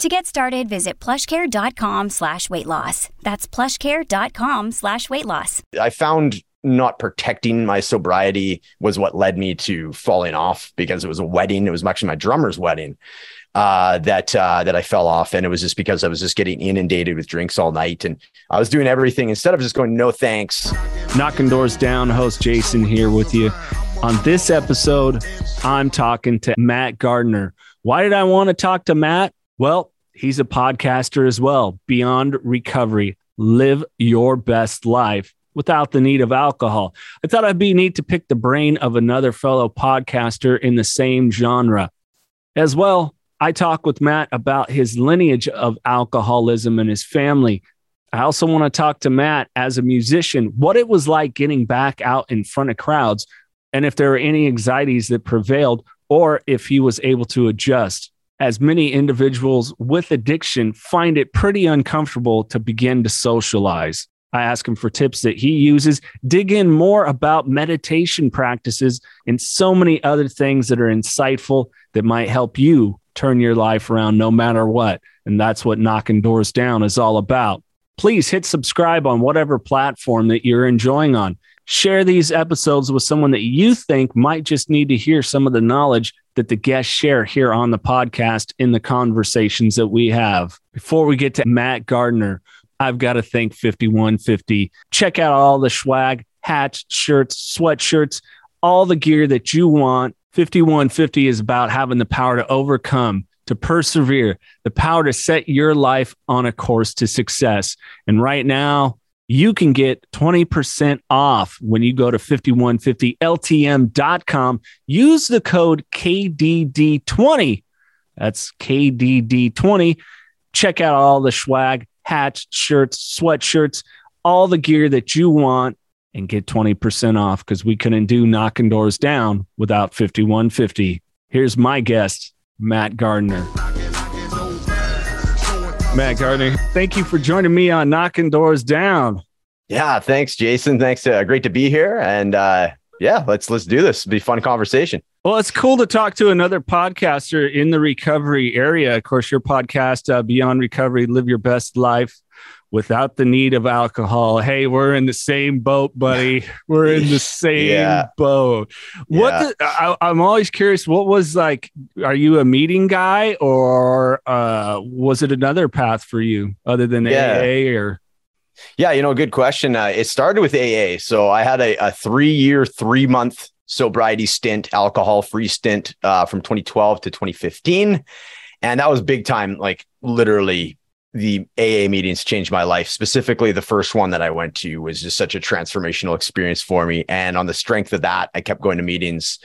To get started, visit plushcare.com slash weight loss. That's plushcare.com slash weight loss. I found not protecting my sobriety was what led me to falling off because it was a wedding. It was actually my drummer's wedding uh, that uh, that I fell off, and it was just because I was just getting inundated with drinks all night, and I was doing everything instead of just going no thanks. Knocking doors down. Host Jason here with you. On this episode, I'm talking to Matt Gardiner. Why did I want to talk to Matt? Well, he's a podcaster as well. Beyond Recovery, live your best life without the need of alcohol. I thought it'd be neat to pick the brain of another fellow podcaster in the same genre. As well, I talk with Matt about his lineage of alcoholism and his family. I also want to talk to Matt as a musician, what it was like getting back out in front of crowds, and if there were any anxieties that prevailed, or if he was able to adjust as many individuals with addiction find it pretty uncomfortable to begin to socialize. I ask him for tips that he uses, dig in more about meditation practices, and so many other things that are insightful that might help you turn your life around no matter what. And that's what Knocking Doors Down is all about. Please hit subscribe on whatever platform that you're enjoying on. Share these episodes with someone that you think might just need to hear some of the knowledge that the guests share here on the podcast in the conversations that we have. Before we get to Matt Gardiner, I've got to thank 5150. Check out all the swag, hats, shirts, sweatshirts, all the gear that you want. 5150 is about having the power to overcome, to persevere, the power to set your life on a course to success. And right now, you can get 20% off when you go to 5150ltm.com. Use the code KDD20. That's KDD20. Check out all the swag, hats, shirts, sweatshirts, all the gear that you want and get 20% off because we couldn't do knocking doors down without 5150. Here's my guest, Matt Gardiner. Matt Gardiner, thank you for joining me on Knocking Doors Down. Yeah, thanks, Jason. Thanks. Uh, great to be here. And uh, yeah, let's let's do this. It'll be a fun conversation. Well, it's cool to talk to another podcaster in the recovery area. Of course, your podcast, uh, Beyond Recovery, Live Your Best Life without the need of alcohol. Hey, we're in the same boat, buddy. We're in the same yeah. boat. What yeah. the, I, am always curious. What was like? Are you a meeting guy, or uh, was it another path for you other than yeah. AA? Or yeah, you know, good question. Uh, it started with AA. So I had a, a three year, three month sobriety stint, alcohol free stint uh, from 2012 to 2015. And that was big time, like literally the AA meetings changed my life. Specifically, the first one that I went to was just such a transformational experience for me. And on the strength of that, I kept going to meetings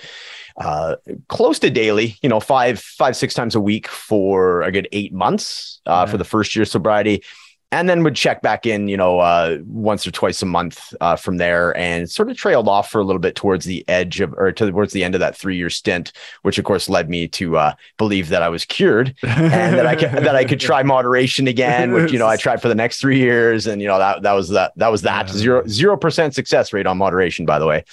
uh, close to daily, you know, five, five, six times a week for a good eight months uh, yeah. for the first year of sobriety and then would check back in, you know, uh, once or twice a month uh, from there, and sort of trailed off for a little bit towards the edge of, or towards the end of that three-year stint, which of course led me to uh, believe that I was cured and that I could that I could try moderation again, which you know I tried for the next three years, and you know that that was that that was that zero zero percent success rate on moderation, by the way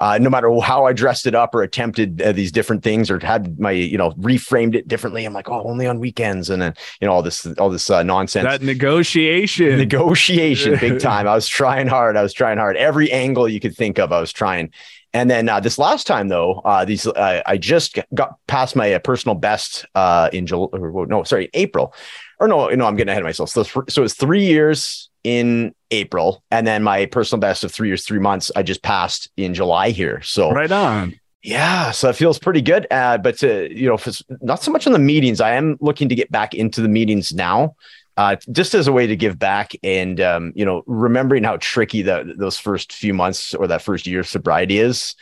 uh, no matter how I dressed it up or attempted uh, these different things or had my, you know, reframed it differently. I'm like, oh, only on weekends. And then, you know, all this, all this uh, nonsense. That negotiation. Negotiation, big time. I was trying hard. I was trying hard. Every angle you could think of, I was trying. And then uh, this last time, though, uh, these uh, I just got past my uh, personal best uh, in July. No, sorry, April. Or no, no, I'm getting ahead of myself. So, so it's three years in April, and then my personal best of three years, three months, I just passed in July here. So right on. Yeah, so it feels pretty good. Uh, but to, you know, not so much on the meetings. I am looking to get back into the meetings now, uh, just as a way to give back and um, you know, remembering how tricky that those first few months or that first year of sobriety is,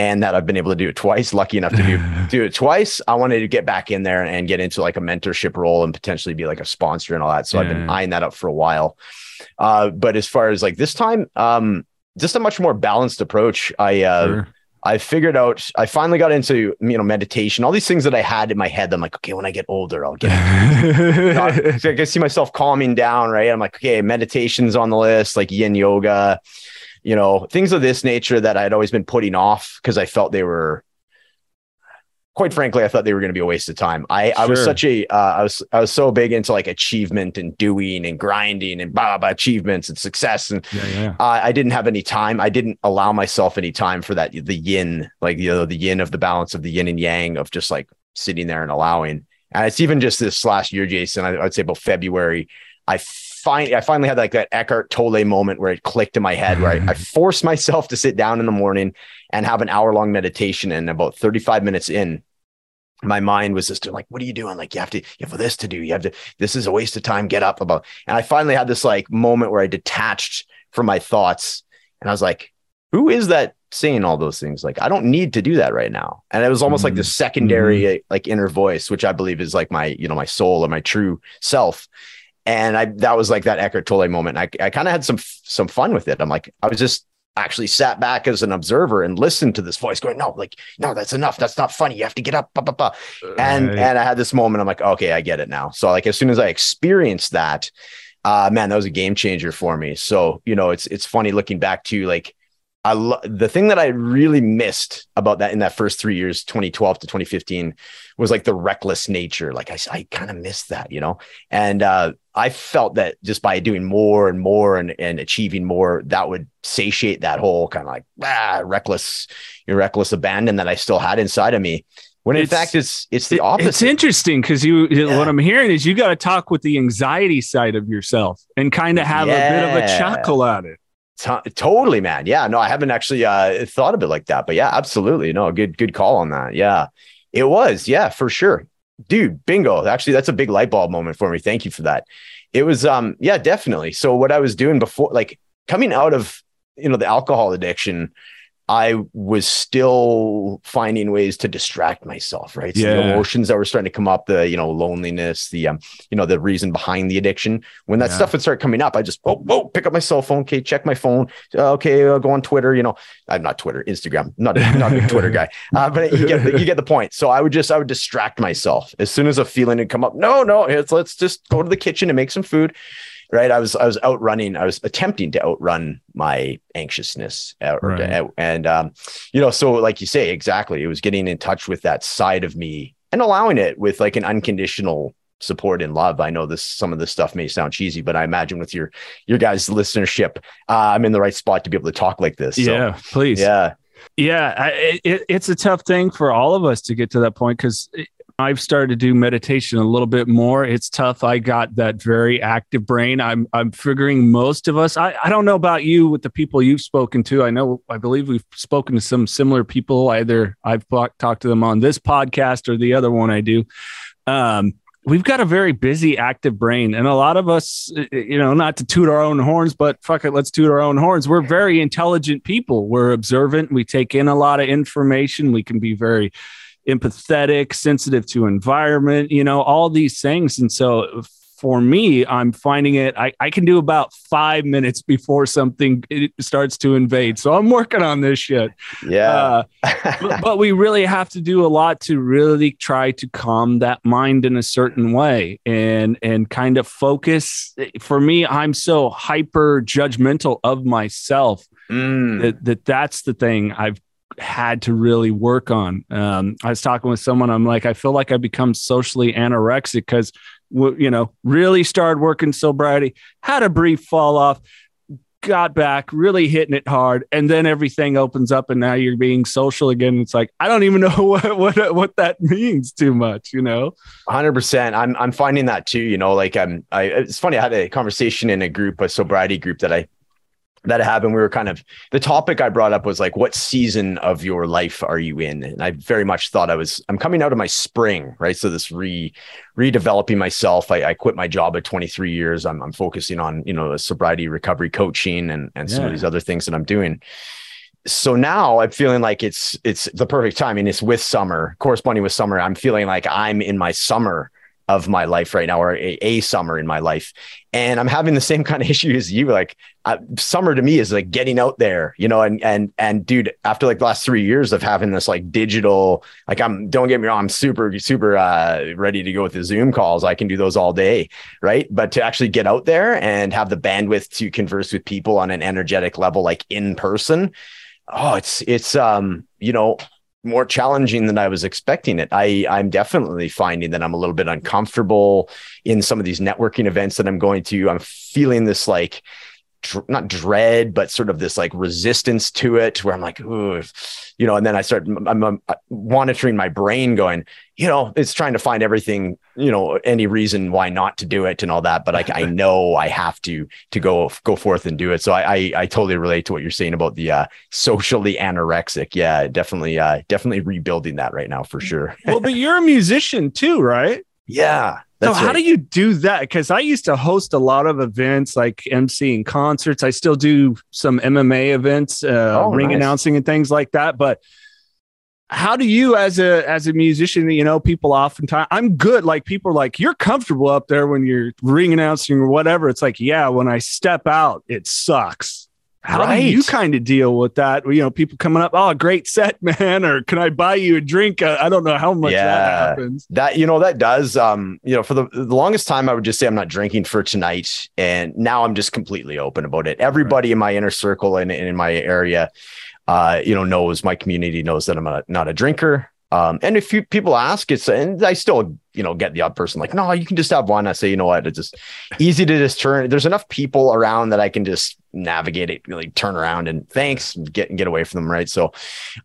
and that I've been able to do it twice. Lucky enough to do do it twice. I wanted to get back in there and get into like a mentorship role and potentially be like a sponsor and all that. So yeah. I've been eyeing that up for a while. Uh, but as far as like this time, um, just a much more balanced approach. I uh, sure. I figured out. I finally got into you know meditation, all these things that I had in my head. I'm like, okay, when I get older, I'll get. I can see myself calming down, right? I'm like, okay, meditation's on the list, like yin yoga, you know, things of this nature that I'd always been putting off because I felt they were quite frankly, I thought they were going to be a waste of time. I, sure. I was such a, uh, I was, I was so big into like achievement and doing and grinding and blah, blah, achievements and success. And yeah, yeah. Uh, I didn't have any time. I didn't allow myself any time for that, the yin, like, you know, the yin of the balance of the yin and yang of just like sitting there and allowing. And it's even just this last year, Jason, I, would say about February, I find I finally had like that Eckhart Tolle moment where it clicked in my head where I, I forced myself to sit down in the morning and have an hour long meditation. And about 35 minutes in, my mind was just like, what are you doing? Like, you have to, you have this to do. You have to, this is a waste of time. Get up about. And I finally had this like moment where I detached from my thoughts and I was like, who is that saying all those things? Like, I don't need to do that right now. And it was almost mm-hmm. like the secondary, mm-hmm. like inner voice, which I believe is like my, you know, my soul or my true self. And I, that was like that Eckhart Tolle moment. I, I kind of had some, some fun with it. I'm like, I was just actually sat back as an observer and listened to this voice going, no, like, no, that's enough. That's not funny. You have to get up. Blah, blah, blah. And, right. and I had this moment. I'm like, okay, I get it now. So like, as soon as I experienced that, uh, man, that was a game changer for me. So, you know, it's, it's funny looking back to like, I lo- the thing that I really missed about that in that first three years, 2012 to 2015, was like the reckless nature. Like I, I kind of missed that, you know. And uh, I felt that just by doing more and more and, and achieving more, that would satiate that whole kind of like ah, reckless, reckless abandon that I still had inside of me. When in it's, fact, it's it's the opposite. It's interesting because you yeah. what I'm hearing is you got to talk with the anxiety side of yourself and kind of have yeah. a bit of a chuckle at it. T- totally, man. Yeah, no, I haven't actually uh, thought of it like that, but yeah, absolutely. No, good, good call on that. Yeah, it was. Yeah, for sure, dude. Bingo. Actually, that's a big light bulb moment for me. Thank you for that. It was, um, yeah, definitely. So what I was doing before, like coming out of you know the alcohol addiction, I was still finding ways to distract myself, right? So yeah. the emotions that were starting to come up, the you know loneliness, the um, you know the reason behind the addiction. When that yeah. stuff would start coming up, I just oh, oh pick up my cell phone, okay, check my phone, uh, okay, I'll go on Twitter. You know, I'm not Twitter, Instagram, not not a Twitter guy, uh, but you get the, you get the point. So I would just I would distract myself as soon as a feeling would come up. No, no, let's let's just go to the kitchen and make some food right? I was I was outrunning. I was attempting to outrun my anxiousness, uh, right. and um, you know, so like you say, exactly, it was getting in touch with that side of me and allowing it with like an unconditional support and love. I know this some of this stuff may sound cheesy, but I imagine with your your guys' listenership, uh, I'm in the right spot to be able to talk like this. So, yeah, please. Yeah. Yeah, I, it, it's a tough thing for all of us to get to that point because I've started to do meditation a little bit more. It's tough. I got that very active brain. I'm I'm figuring most of us. I, I don't know about you with the people you've spoken to. I know I believe we've spoken to some similar people. Either I've talked to them on this podcast or the other one I do. Um, we've got a very busy, active brain, and a lot of us, you know, not to toot our own horns, but fuck it, let's toot our own horns. We're very intelligent people. We're observant. We take in a lot of information. We can be very empathetic, sensitive to environment, you know, all these things. And so for me, I'm finding it, I, I can do about five minutes before something it starts to invade. So I'm working on this shit. Yeah. Uh, but, but, we really have to do a lot to really try to calm that mind in a certain way and, and kind of focus. For me, I'm so hyper judgmental of myself mm. that, that that's the thing I've had to really work on. Um, I was talking with someone. I'm like, I feel like I become socially anorexic because, you know, really started working sobriety, had a brief fall off, got back, really hitting it hard, and then everything opens up, and now you're being social again. It's like I don't even know what what what that means too much, you know. Hundred percent. I'm I'm finding that too. You know, like I'm. I it's funny. I had a conversation in a group, a sobriety group that I that happened, we were kind of the topic I brought up was like, what season of your life are you in? And I very much thought I was, I'm coming out of my spring, right? So this re redeveloping myself. I, I quit my job at 23 years. I'm, I'm focusing on, you know, sobriety recovery coaching and, and yeah. some of these other things that I'm doing. So now I'm feeling like it's, it's the perfect timing. It's with summer corresponding with summer. I'm feeling like I'm in my summer of my life right now or a, a, summer in my life. And i'm having the same kind of issue as you like uh, summer to me is like getting out there you know and and and dude after like the last three years of having this like digital like i'm don't get me wrong i'm super super uh, ready to go with the zoom calls. I can do those all day right? But to actually get out there and have the bandwidth to converse with people on an energetic level like in person oh it's it's um you know more challenging than I was expecting it. I I'm definitely finding that I'm a little bit uncomfortable in some of these networking events that I'm going to. I'm feeling this like dr- not dread, but sort of this like resistance to it where I'm like, Ooh, you know, and then I start, I'm, I'm, monitoring my brain going, you know, it's trying to find everything, you know, any reason why not to do it and all that. But like, I know I have to, to go, go forth and do it. So I, I, I totally relate to what you're saying about the, uh, socially anorexic. Yeah, definitely, uh, definitely rebuilding that right now for sure. well, but you're a musician too, right? Yeah. That's so how right. do you do that? Because I used to host a lot of events like emceeing concerts. I still do some MMA events, uh, oh, ring nice. announcing and things like that. But how do you as a as a musician you know people oftentimes i'm good like people are like you're comfortable up there when you're ring announcing or whatever it's like yeah when i step out it sucks how right. do you kind of deal with that? You know, people coming up, oh, great set, man, or can I buy you a drink? Uh, I don't know how much yeah, that happens. That you know that does. Um, you know, for the, the longest time, I would just say I'm not drinking for tonight, and now I'm just completely open about it. Everybody right. in my inner circle and in my area, uh, you know, knows my community knows that I'm a, not a drinker. Um, and if you, people ask, it's and I still, you know, get the odd person like, no, you can just have one. I say, you know what, it's just easy to just turn. There's enough people around that I can just navigate it, really turn around and thanks, and get and get away from them, right? So,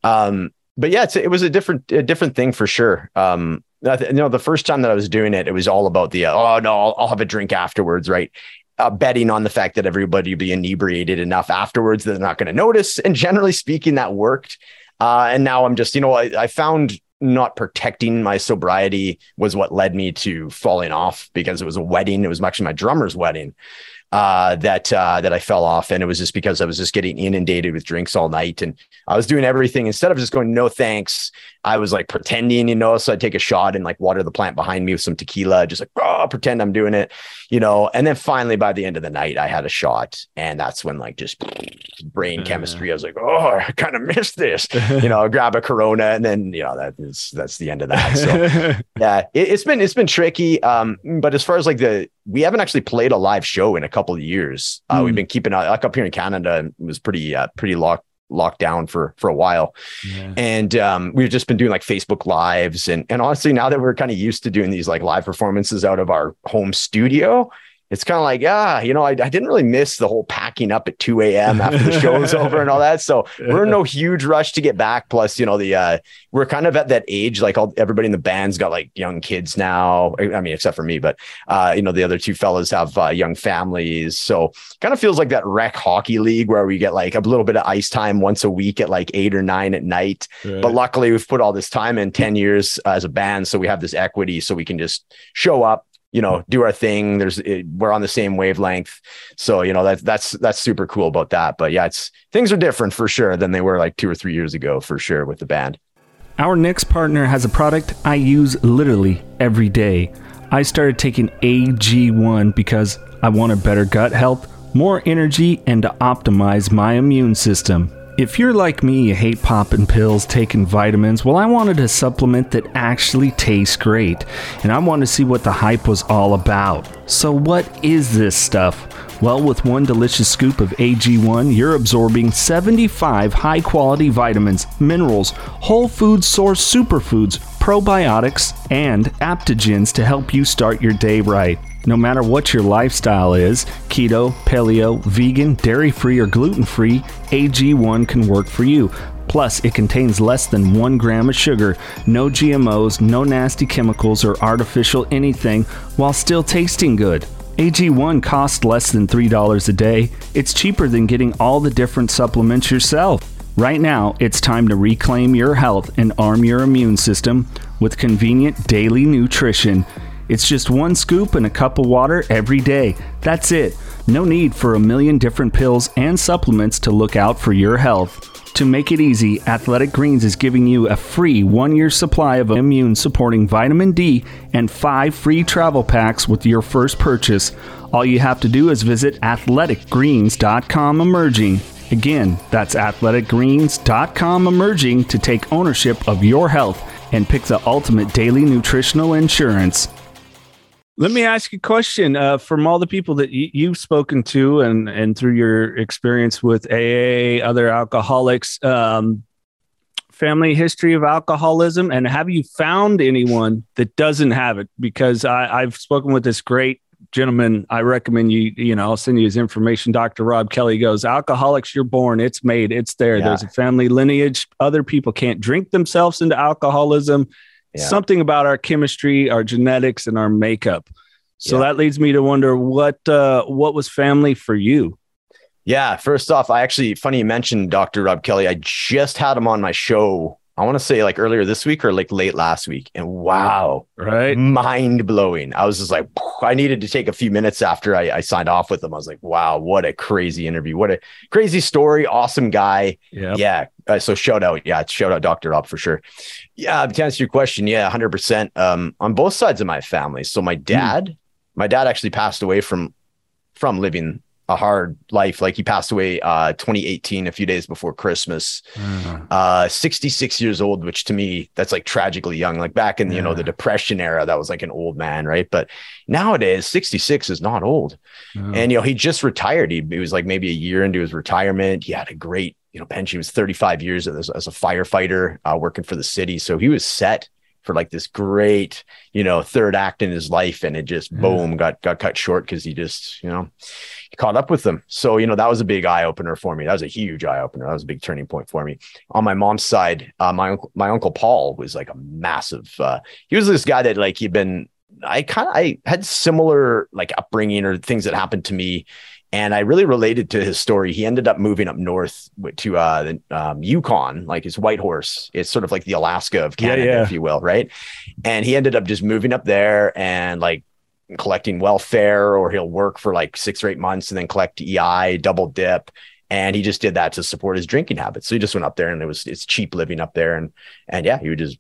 um, but yeah, it was a different, a different thing for sure. Um, you know, the first time that I was doing it, it was all about the uh, oh no, I'll, I'll have a drink afterwards, right? Uh, betting on the fact that everybody be inebriated enough afterwards that they're not going to notice. And generally speaking, that worked. Uh, and now I'm just, you know, I, I found not protecting my sobriety was what led me to falling off because it was a wedding. It was actually my drummer's wedding uh, that uh, that I fell off, and it was just because I was just getting inundated with drinks all night, and I was doing everything instead of just going no thanks. I was like pretending, you know, so I'd take a shot and like water the plant behind me with some tequila, just like oh, pretend I'm doing it, you know. And then finally, by the end of the night, I had a shot, and that's when like just brain chemistry. I was like, oh, I kind of missed this, you know. grab a Corona, and then you know that is that's the end of that. So yeah, it, has been it's been tricky. Um, but as far as like the we haven't actually played a live show in a couple of years. Uh, mm. We've hmm. been keeping like up here in Canada, it was pretty uh, pretty locked locked down for for a while yeah. and um, we've just been doing like facebook lives and and honestly now that we're kind of used to doing these like live performances out of our home studio it's kind of like, ah, you know, I, I, didn't really miss the whole packing up at 2 a.m. after the show was over and all that. So we're in no huge rush to get back. Plus, you know, the uh, we're kind of at that age, like all everybody in the band's got like young kids now. I mean, except for me, but uh, you know, the other two fellas have uh, young families. So kind of feels like that rec hockey league where we get like a little bit of ice time once a week at like eight or nine at night. Right. But luckily, we've put all this time in 10 years as a band. So we have this equity so we can just show up you know do our thing. There's it, we're on the same wavelength. So you know that's that's that's super cool about that. But yeah it's things are different for sure than they were like two or three years ago for sure with the band. Our next partner has a product i use literally every day. I started taking ag1 because i wanted better gut health more energy and to optimize my immune system if you're like me, you hate popping pills, taking vitamins, well, I wanted a supplement that actually tastes great, and I wanted to see what the hype was all about. So, what is this stuff? Well, with one delicious scoop of AG1, you're absorbing 75 high quality vitamins, minerals, whole food source superfoods, probiotics, and adaptogens to help you start your day right. No matter what your lifestyle is keto, paleo, vegan, dairy free, or gluten free AG1 can work for you. Plus, it contains less than one gram of sugar, no GMOs, no nasty chemicals or artificial anything, while still tasting good. AG1 costs less than $3 a day. It's cheaper than getting all the different supplements yourself. Right now, it's time to reclaim your health and arm your immune system with convenient daily nutrition. It's just one scoop and a cup of water every day. That's it. No need for a million different pills and supplements to look out for your health. To make it easy, Athletic Greens is giving you a free one year supply of immune supporting vitamin D and five free travel packs with your first purchase. All you have to do is visit athleticgreens.com emerging. Again, that's athleticgreens.com emerging to take ownership of your health and pick the ultimate daily nutritional insurance. Let me ask you a question uh, from all the people that y- you've spoken to and, and through your experience with AA, other alcoholics, um, family history of alcoholism, and have you found anyone that doesn't have it? Because I, I've spoken with this great gentleman. I recommend you, you know, I'll send you his information. Dr. Rob Kelly goes, Alcoholics, you're born, it's made, it's there. Yeah. There's a family lineage. Other people can't drink themselves into alcoholism Yeah. something about our chemistry, our genetics, and our makeup. So Yeah. that leads me to wonder what uh, what was family for you? Yeah. First off, I actually, funny you mentioned Dr. Rob Kelly. I just had him on my show. I want to say like earlier this week or like late last week. And wow, Right? mind blowing. I was just like, I needed to take a few minutes after I, I signed off with him. I was like, wow, what a crazy interview. What a crazy story. Awesome guy. Yeah. Yeah. Uh, so shout out. Yeah. Shout out Dr. Rob for sure. Yeah. To answer your question. Yeah. 100%. Um, on both sides of my family. So my dad, my dad actually passed away from, from living a hard life. Like he passed away, uh, 2018, a few days before Christmas uh 66 years old which to me that's like tragically young like back in you know the depression era that was like an old man right but nowadays 66 is not old Oh. and you know he just retired he, he was like maybe a year into his retirement he had a great you know pension was 35 years as, as a firefighter uh, working for the city. So he was set for like this great you know third act in his life and it just Yeah. boom got got cut short because he just you know he caught up with them. So you know that was a big eye opener for me. That was a huge eye opener that was a big turning point for me. On my mom's side uh, my uncle my uncle paul was like a massive uh, he was this guy that like he'd been i kind of i had similar like upbringing or things that happened to me and I really related to his story. He ended up moving up north to uh, the um, Yukon, like his Whitehorse. It's sort of like the Alaska of Yeah, Canada, yeah. if you will, right? And he ended up just moving up there and like collecting welfare, or he'll work for like six or eight months and then collect EI, double dip. And he just did that to support his drinking habits. So he just went up there, and it was it's cheap living up there, and and yeah, he would just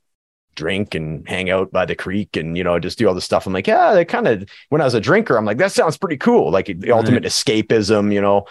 drink and hang out by the creek and you know just do all this stuff. I'm like yeah they kind of when i was a drinker i'm like that sounds pretty cool. Like the Right. ultimate escapism you know?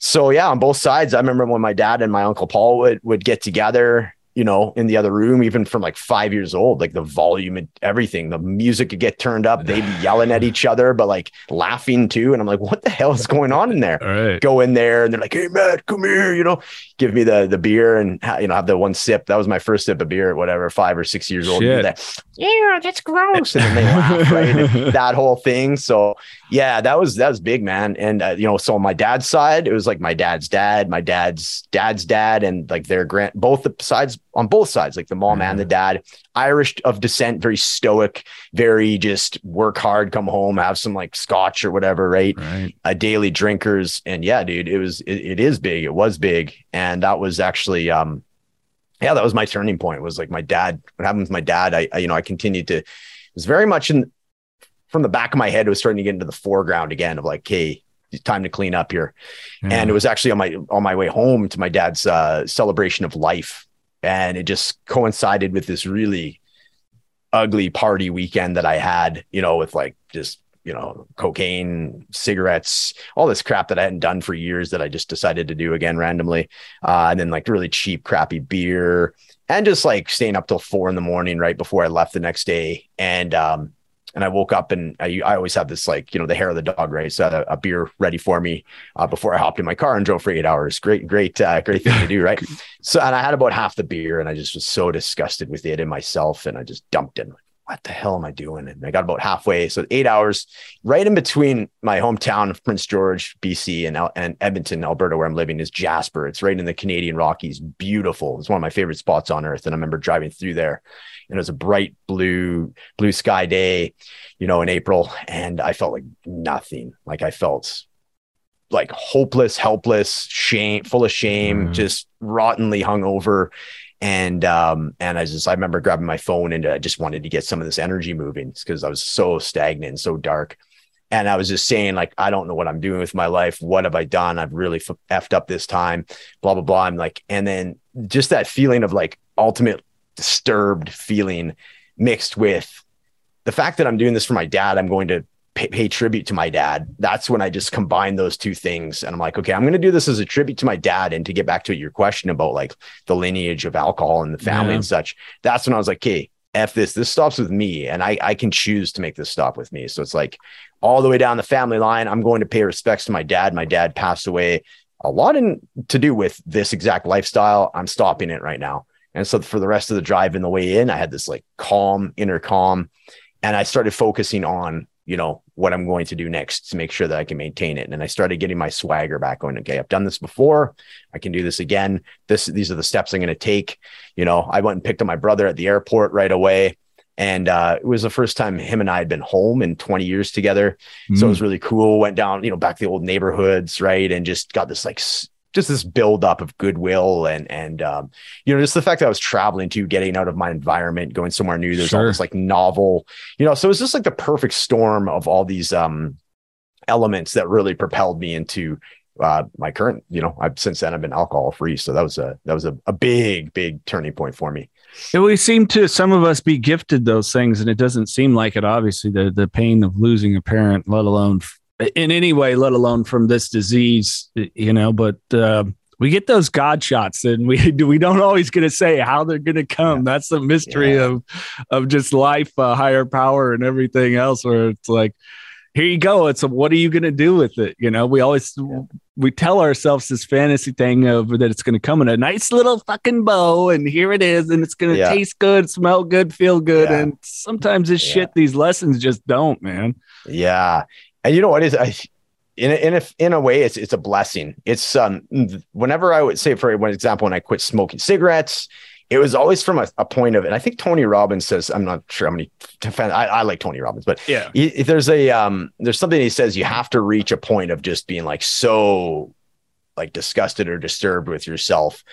So yeah on both sides i remember when my dad and my uncle paul would would get together you know in the other room even from like five years old like the volume and everything the music could get turned up they'd be yelling at each other but like laughing too. And i'm like what the hell is going on in there? Right. go in there and they're like, "Hey, Matt, come here," you know, give me the the beer and you know have the one sip. That was my first sip of beer at whatever five or six years old. Shit. And they're like, yeah, that's gross, and then they laugh, right? And that whole thing. So yeah, that was that was big, man. And uh, you know, so on my dad's side, it was like my dad's dad, my dad's dad's dad, and like their grand, both the sides on both sides, like the mom and the dad, Irish of descent, very stoic, very just work hard, come home, have some like scotch or whatever, right? Right. uh, daily drinkers and yeah dude it was it, it is big it was big and that was actually um yeah that was my turning point was like my dad what happened with my dad I, I you know i continued to it was very much in from the back of my head it was starting to get into the foreground again of like hey time to clean up here. And it was actually on my on my way home to my dad's uh, celebration of life. And it just coincided with this really ugly party weekend that i had you know with like just you know cocaine cigarettes all this crap that i hadn't done for years that i just decided to do again randomly. Uh, and then like really cheap crappy beer and just like staying up till four in the morning right before i left the next day. And um and I woke up and I, I always have this like you know the hair of the dog right? So I had a, a beer ready for me uh, before I hopped in my car and drove for eight hours. Great great uh, great thing to do right? So and I had about half the beer and I just was so disgusted with it and myself and I just dumped it what the hell am I doing? And I got about halfway. So eight hours right in between my hometown of Prince George, BC and, and Edmonton, Alberta, where I'm living is Jasper. It's right in the Canadian Rockies. Beautiful. It's one of my favorite spots on earth. And I remember driving through there and it was a bright blue, blue sky day, you know, in April. And I felt like nothing. Like I felt like hopeless, helpless, shame, full of shame, mm. just rottenly hungover and um and i just i remember grabbing my phone and i just wanted to get some of this energy moving because i was so stagnant and so dark. And i was just saying like i don't know what i'm doing with my life. What have i done? I've really f- effed up this time blah blah blah. I'm like and then just that feeling of like ultimate disturbed feeling mixed with the fact that i'm doing this for my dad i'm going to pay, pay, tribute to my dad. That's when I just combine those two things. And I'm like, okay, I'm going to do this as a tribute to my dad. And to get back to your question about like the lineage of alcohol and the family yeah. and such, that's when I was like, okay, F this, this stops with me. And I, I can choose to make this stop with me. So it's like all the way down the family line, I'm going to pay respects to my dad. My dad passed away a lot in to do with this exact lifestyle. I'm stopping it right now. And so for the rest of the drive and the way in, I had this like calm, inner calm. And I started focusing on you know what i'm going to do next to make sure that i can maintain it and i started getting my swagger back going okay i've done this before i can do this again this these are the steps i'm going to take you know i went and picked up my brother at the airport right away and uh, it was the first time him and I had been home in 20 years together. Mm. So it was mm. really cool. Went down, you know, back to the old neighborhoods, right, and just got this like just this buildup of goodwill and and um, you know just the fact that I was traveling to getting out of my environment, going somewhere new. There's sure. all this like novel, you know. So it's just like the perfect storm of all these um, elements that really propelled me into uh, my current. You know, I've since then I've been alcohol free, so that was a that was a, a big big turning point for me. it, we seem to some of us be gifted those things, and it doesn't seem like it. Obviously, the the pain of losing a parent, let alone in any way, let alone from this disease, you know, but uh, we get those God shots and we we don't always get to say how they're going to come. Yeah. That's the mystery yeah. of of just life, uh, higher power and everything else where it's like, here you go. It's a, what are you going to do with it? You know, we always, yeah. we tell ourselves this fantasy thing of that it's going to come in a nice little fucking bow and here it is. And it's going to taste good, smell good, feel good. And sometimes this shit, these lessons just don't, man. Yeah. And you know what is I in a, in a in a way it's it's a blessing. It's um whenever I would say for one example when I quit smoking cigarettes, it was always from a, a point of and I think Tony Robbins says I'm not sure how many defend I, I like Tony Robbins, but yeah, he, there's a um there's something he says you have to reach a point of just being like so like disgusted or disturbed with yourself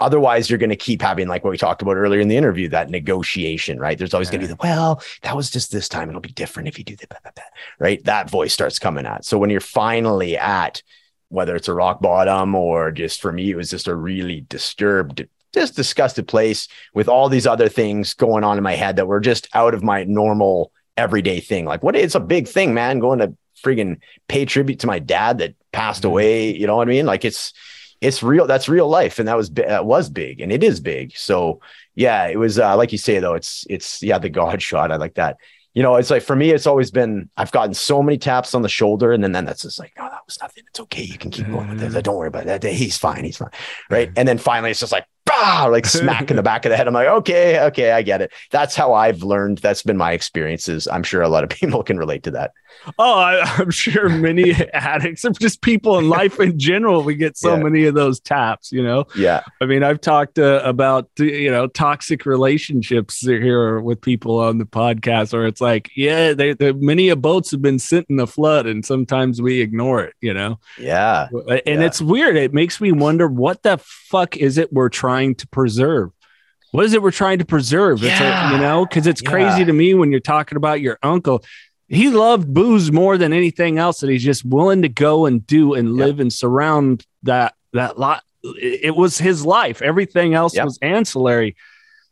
Otherwise, you're going to keep having, like what we talked about earlier in the interview, that negotiation, right? There's always going to be the, well, that was just this time. It'll be different if you do that, right? That voice starts coming at. So when you're finally at, whether it's a rock bottom or just for me, it was just a really disturbed, just disgusted place with all these other things going on in my head that were just out of my normal everyday thing. Like, what? It's a big thing, man. Going to friggin' pay tribute to my dad that passed mm-hmm. away. You know what I mean? Like, it's, it's real. That's real life, and that was that was big, and it is big. So yeah, it was uh, like you say though. It's it's yeah, the God shot. I like that. You know, it's like for me, it's always been I've gotten so many taps on the shoulder, and then then that's just like, no, that was nothing. It's okay. You can keep going with this. Mm. Don't worry about that. He's fine. He's fine. Right. And then finally, it's just like, bah, like smack in the back of the head. I'm like, okay, okay, I get it. That's how I've learned. That's been my experiences. I'm sure a lot of people can relate to that. Oh, I, am sure many addicts or just people in life in general, we get so yeah. many of those taps, you know? Yeah. I mean, I've talked uh, about, uh, you know, toxic relationships here with people on the podcast, or it's like, yeah, they, they, many of boats have been sent in the flood and sometimes we ignore it, you know? Yeah. Uh, and yeah. it's weird. It makes me wonder what the fuck is it we're trying to preserve? What is it we're trying to preserve? Yeah. A, you know, because it's yeah. crazy to me when you're talking about your uncle he loved booze more than anything else that he's just willing to go and do and live and surround that that lot it was his life everything else yep. was ancillary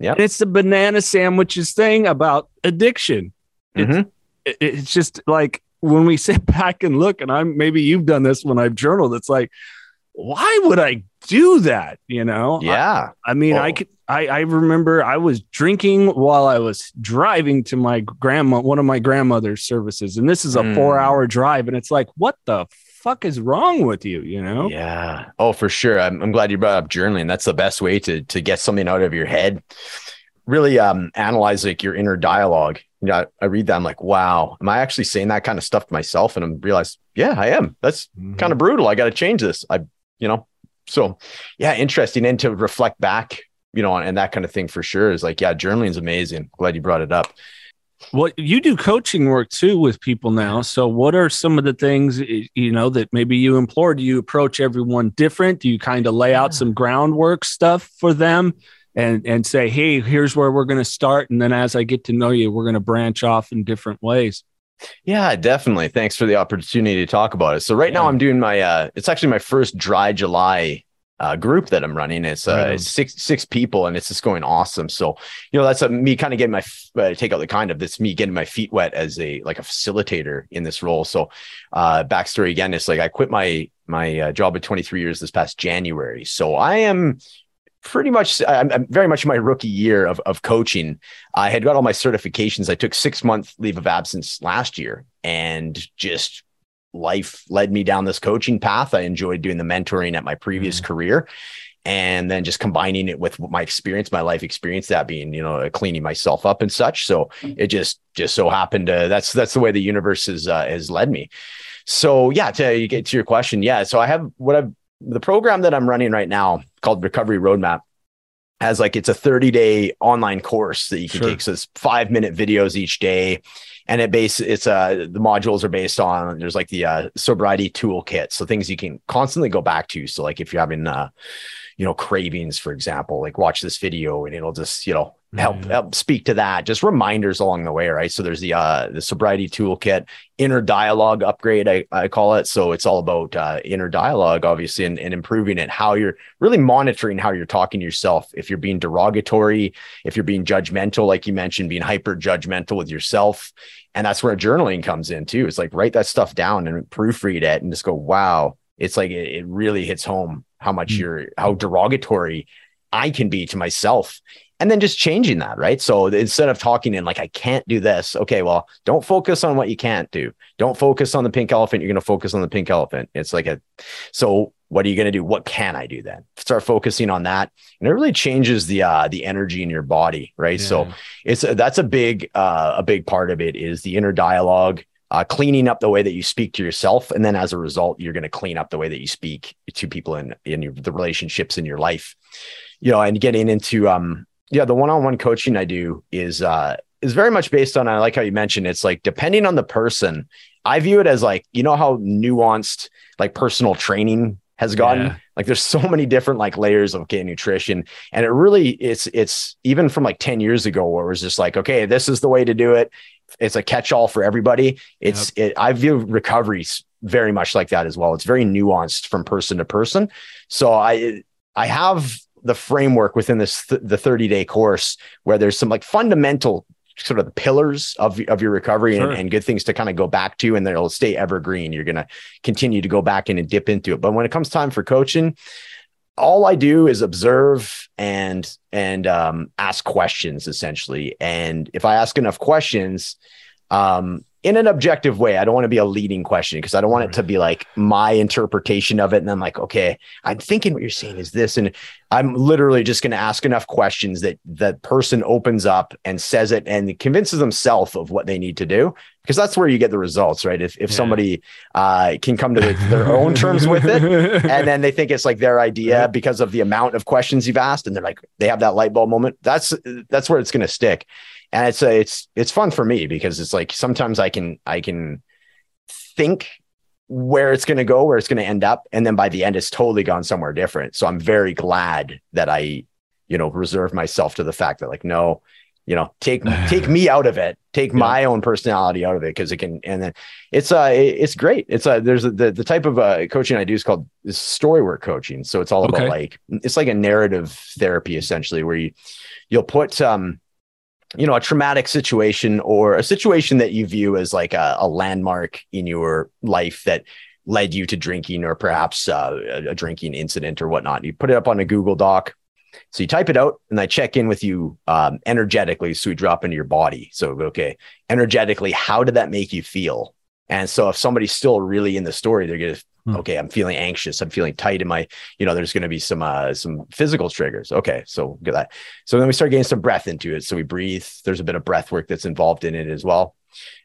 yeah it's the banana sandwiches thing about addiction mm-hmm. it's, it's just like when we sit back and look and i'm maybe you've done this when i've journaled it's like why would I do that? You know? Yeah. I, I mean, oh. I could, I, I remember I was drinking while I was driving to my grandma, one of my grandmother's services. And this is a mm. four hour drive. And it's like, what the fuck is wrong with you? You know? Yeah. Oh, for sure. I'm, I'm glad you brought up journaling. That's the best way to, to get something out of your head really um, analyze like your inner dialogue. You know, I, I, read that. I'm like, wow, am I actually saying that kind of stuff to myself? And I realize, yeah, I am. That's mm-hmm. kind of brutal. I got to change this. I, you know, so yeah, interesting. And to reflect back, you know, and that kind of thing for sure is like, yeah, journaling is amazing. Glad you brought it up. Well, you do coaching work too with people now. So, what are some of the things eh, you know that maybe you implore? Do you approach everyone different? Do you kind of lay out some groundwork stuff for them? and and say, hey, here's where we're going to start, and then as I get to know you, we're going to branch off in different ways. Yeah, definitely. Thanks for the opportunity to talk about it. So right yeah. now I'm doing my uh it's actually my first dry July uh, group that I'm running. It's uh, right six six people, and it's just going awesome. So you know that's a, me kind of getting my uh, take out the kind of this me getting my feet wet as a like a facilitator in this role. So uh, backstory again, it's like I quit my my uh, job at 23 years this past January. So I am pretty much I'm, I'm, very much in my rookie year of, of coaching. I had got all my certifications. I took six month leave of absence last year and just life led me down this coaching path. I enjoyed doing the mentoring at my previous mm career and then just combining it with my experience my life experience that being you know cleaning myself up and such. So it just just so happened to that's that's the way the universe has uh, has led me. So yeah to get to your question yeah so i have what i've the program that I'm running right now called Recovery Roadmap has like it's a 30 day online course that you can sure. take. So it's five minute videos each day. And it base it's uh the modules are based on there's like the uh sobriety toolkit. So things you can constantly go back to. So like if you're having uh you know cravings for example like watch this video and it'll just you know help, mm. help speak to that. Just reminders along the way right? So there's the uh the sobriety toolkit inner dialogue upgrade i, I call it. So it's all about uh, inner dialogue obviously and, and improving it how you're really monitoring how you're talking to yourself. If you're being derogatory if you're being judgmental like you mentioned being hyper judgmental with yourself. And that's where journaling comes in too. It's like write that stuff down and proofread it and just go wow. It's like it, it really hits home how much mm. you're how derogatory I can be to myself. And then just changing that right? So instead of talking in like i can't do this okay well don't focus on what you can't do. Don't focus on the pink elephant you're going to focus on the pink elephant. It's like a so what are you going to do? What can i do then? Start focusing on that. And it really changes the uh the energy in your body right? Yeah. so it's that's a big uh a big part of it is the inner dialogue uh, cleaning up the way that you speak to yourself, and then as a result, you're going to clean up the way that you speak to people in in your, the relationships in your life. You know, and getting into um, yeah, the one-on-one coaching I do is uh is very much based on I like how you mentioned it's like depending on the person. I view it as like you know how nuanced like personal training has gotten yeah. like there's so many different like layers of okay nutrition and it really it's it's even from like 10 years ago where it was just like okay this is the way to do it it's a catch-all for everybody. It's yep. it, I view recovery very much like that as well. It's very nuanced from person to person. So I I have the framework within this th- the 30 day course where there's some like fundamental sort of the pillars of, of your recovery sure. and, and, good things to kind of go back to and they'll stay evergreen you're going to continue to go back in and dip into it but when it comes time for coaching all I do is observe and and um, ask questions essentially. And if I ask enough questions, um, in an objective way. I don't want to be a leading question because I don't want it to be like my interpretation of it. And I'm like, okay, I'm thinking what you're saying is this. And I'm literally just going to ask enough questions that that person opens up and says it and convinces themselves of what they need to do. Because that's where you get the results, right? If if yeah. somebody uh, can come to their own terms with it, and then they think it's like their idea because of the amount of questions you've asked, and they're like they have that light bulb moment. That's that's where it's going to stick and it's a, it's it's fun for me because it's like sometimes I can I can think where it's going to go, where it's going to end up, and then by the end, it's totally gone somewhere different. So I'm very glad that I, you know, reserve myself to the fact that like no, you know, take take me out of it, take yeah. my own personality out of it because it can, and then it's uh it's great. It's uh there's a, the the type of uh, coaching I do is called story work coaching. So it's all okay. about like it's like a narrative therapy essentially where you you'll put um you know a traumatic situation or a situation that you view as like a, a landmark in your life that led you to drinking or perhaps uh, a, a, drinking incident or whatnot. You put it up on a google doc. So you type it out and i check in with you um, energetically. So we drop into your body. So okay energetically how did that make you feel? And so if somebody's still really in the story they're going to Hmm. Okay, I'm feeling anxious. I'm feeling tight in my, you know, there's going to be some uh some physical triggers. Okay, so get that. So then we start getting some breath into it. So we breathe. There's a bit of breath work that's involved in it as well.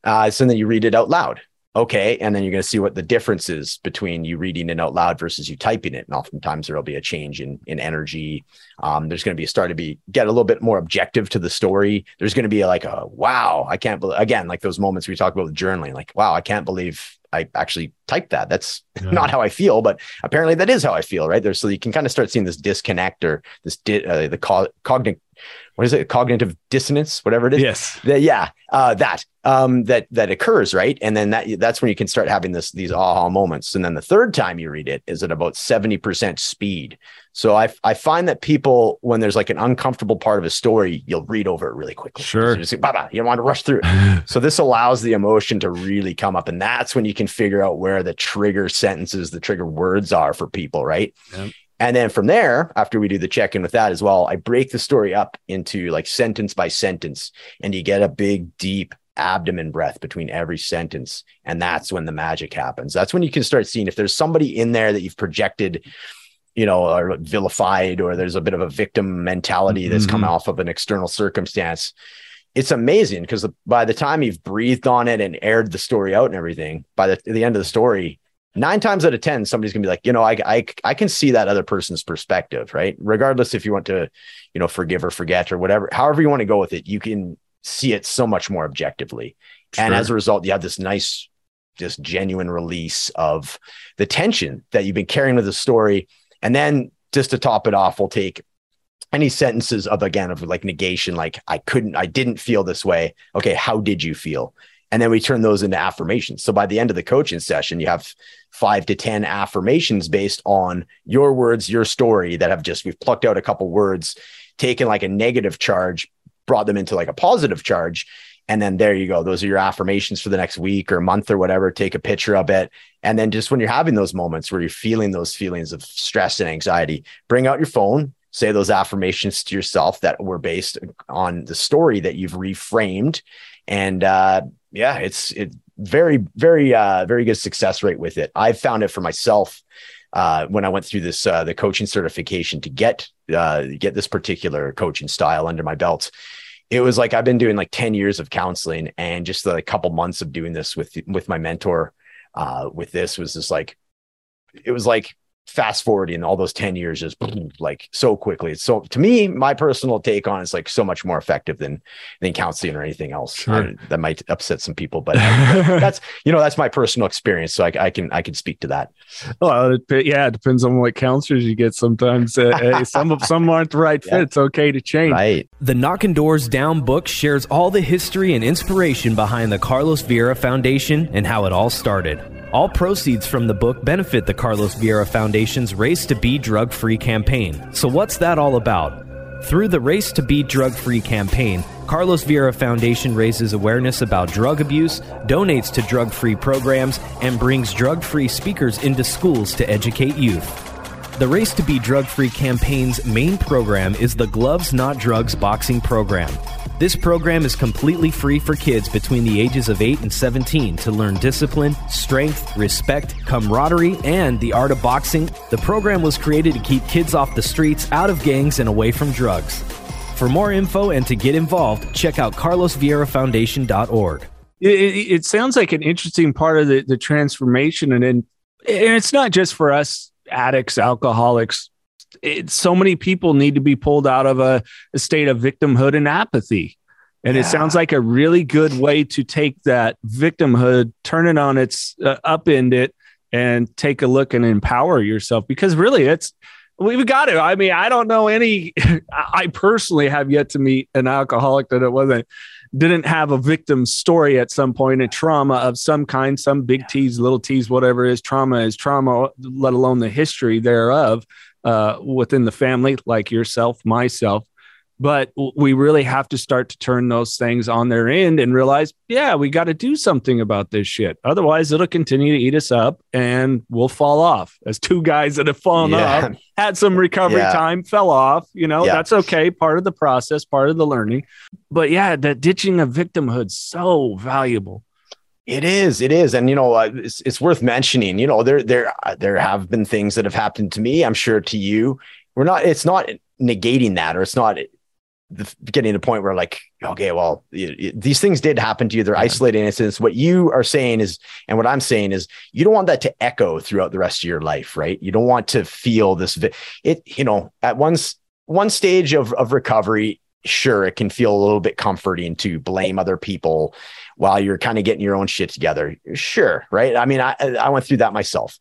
Uh, so then you read it out loud. Okay, and then you're going to see what the difference is between you reading it out loud versus you typing it. And oftentimes there'll be a change in in energy. Um, there's going to be a start to be get a little bit more objective to the story. There's going to be like a wow, I can't believe again like those moments we talk about with journaling. Like wow, I can't believe I actually typed that. That's yeah. not how I feel, but apparently that is how I feel, right? There, so you can kind of start seeing this disconnect or this di- uh, the co- cognitive what is it cognitive dissonance whatever it is yes the, yeah uh, that um, that that occurs right and then that that's when you can start having this these aha moments and then the third time you read it is at about 70% speed so I, I find that people when there's like an uncomfortable part of a story you'll read over it really quickly sure so you, just, bah, bah, you don't want to rush through it so this allows the emotion to really come up and that's when you can figure out where the trigger sentences the trigger words are for people right yep. And then from there, after we do the check in with that as well, I break the story up into like sentence by sentence, and you get a big, deep abdomen breath between every sentence. And that's when the magic happens. That's when you can start seeing if there's somebody in there that you've projected, you know, are vilified, or there's a bit of a victim mentality that's mm-hmm. come off of an external circumstance. It's amazing because by the time you've breathed on it and aired the story out and everything, by the, the end of the story, nine times out of 10, somebody's gonna be like, you know, I, I, I can see that other person's perspective, right? Regardless if you want to, you know, forgive or forget or whatever, however you want to go with it, you can see it so much more objectively. Sure. And as a result, you have this nice, just genuine release of the tension that you've been carrying with the story. And then just to top it off, we'll take any sentences of again of like negation, like I couldn't, I didn't feel this way. Okay, how did you feel? And then we turn those into affirmations. So by the end of the coaching session, you have five to 10 affirmations based on your words, your story that have just, we've plucked out a couple words, taken like a negative charge, brought them into like a positive charge. And then there you go. Those are your affirmations for the next week or month or whatever. Take a picture of it. And then just when you're having those moments where you're feeling those feelings of stress and anxiety, bring out your phone, say those affirmations to yourself that were based on the story that you've reframed. And uh, yeah, it's it very, very, uh, very good success rate with it. I've found it for myself uh, when I went through this uh, the coaching certification to get uh, get this particular coaching style under my belt. It was like I've been doing like ten years of counseling, and just a couple months of doing this with with my mentor. Uh, with this was just like it was like fast forwarding all those 10 years just like so quickly. So to me, my personal take on it's like so much more effective than than counseling or anything else. Sure. that might upset some people, but that's you know that's my personal experience. So I, I, can I can speak to that. Well, it, yeah, it depends on what counselors you get. Sometimes uh, some of some aren't the right fit. Yeah. It's okay to change. Right. The Knocking Doors Down book shares all the history and inspiration behind the Carlos Vieira Foundation and how it all started. All proceeds from the book benefit the Carlos Vieira Foundation's Race to Be Drug Free campaign. So, what's that all about? Through the Race to Be Drug Free campaign, Carlos Vieira Foundation raises awareness about drug abuse, donates to drug free programs, and brings drug free speakers into schools to educate youth. The Race to Be Drug Free campaign's main program is the Gloves Not Drugs boxing program. This program is completely free for kids between the ages of 8 and 17 to learn discipline, strength, respect, camaraderie, and the art of boxing. The program was created to keep kids off the streets, out of gangs, and away from drugs. For more info and to get involved, check out carlosvieirafoundation.org. It, it, it sounds like an interesting part of the, the transformation. And, and it's not just for us addicts, alcoholics, it, so many people need to be pulled out of a, a state of victimhood and apathy. And yeah. it sounds like a really good way to take that victimhood, turn it on its uh, upend it, and take a look and empower yourself. Because really, it's we've got it. I mean, I don't know any. I personally have yet to meet an alcoholic that it wasn't didn't have a victim story at some point, a trauma of some kind, some big T's, little T's, whatever is trauma is trauma, let alone the history thereof uh, within the family, like yourself, myself. But we really have to start to turn those things on their end and realize, yeah, we got to do something about this shit. Otherwise, it'll continue to eat us up and we'll fall off. As two guys that have fallen yeah. off, had some recovery yeah. time, fell off. You know, yeah. that's okay. Part of the process, part of the learning. But yeah, that ditching of victimhood so valuable It is, it is, and you know, uh, it's, it's worth mentioning. You know, there there uh, there have been things that have happened to me. I'm sure to you. We're not. It's not negating that, or it's not the, getting to the point where like, okay, well, these things did happen to you. They're yeah. isolated incidents. What you are saying is, and what I'm saying is, you don't want that to echo throughout the rest of your life, right? You don't want to feel this. It, you know, at once one stage of of recovery, sure, it can feel a little bit comforting to blame other people while you're kind of getting your own shit together. Sure, right? I mean, I I went through that myself.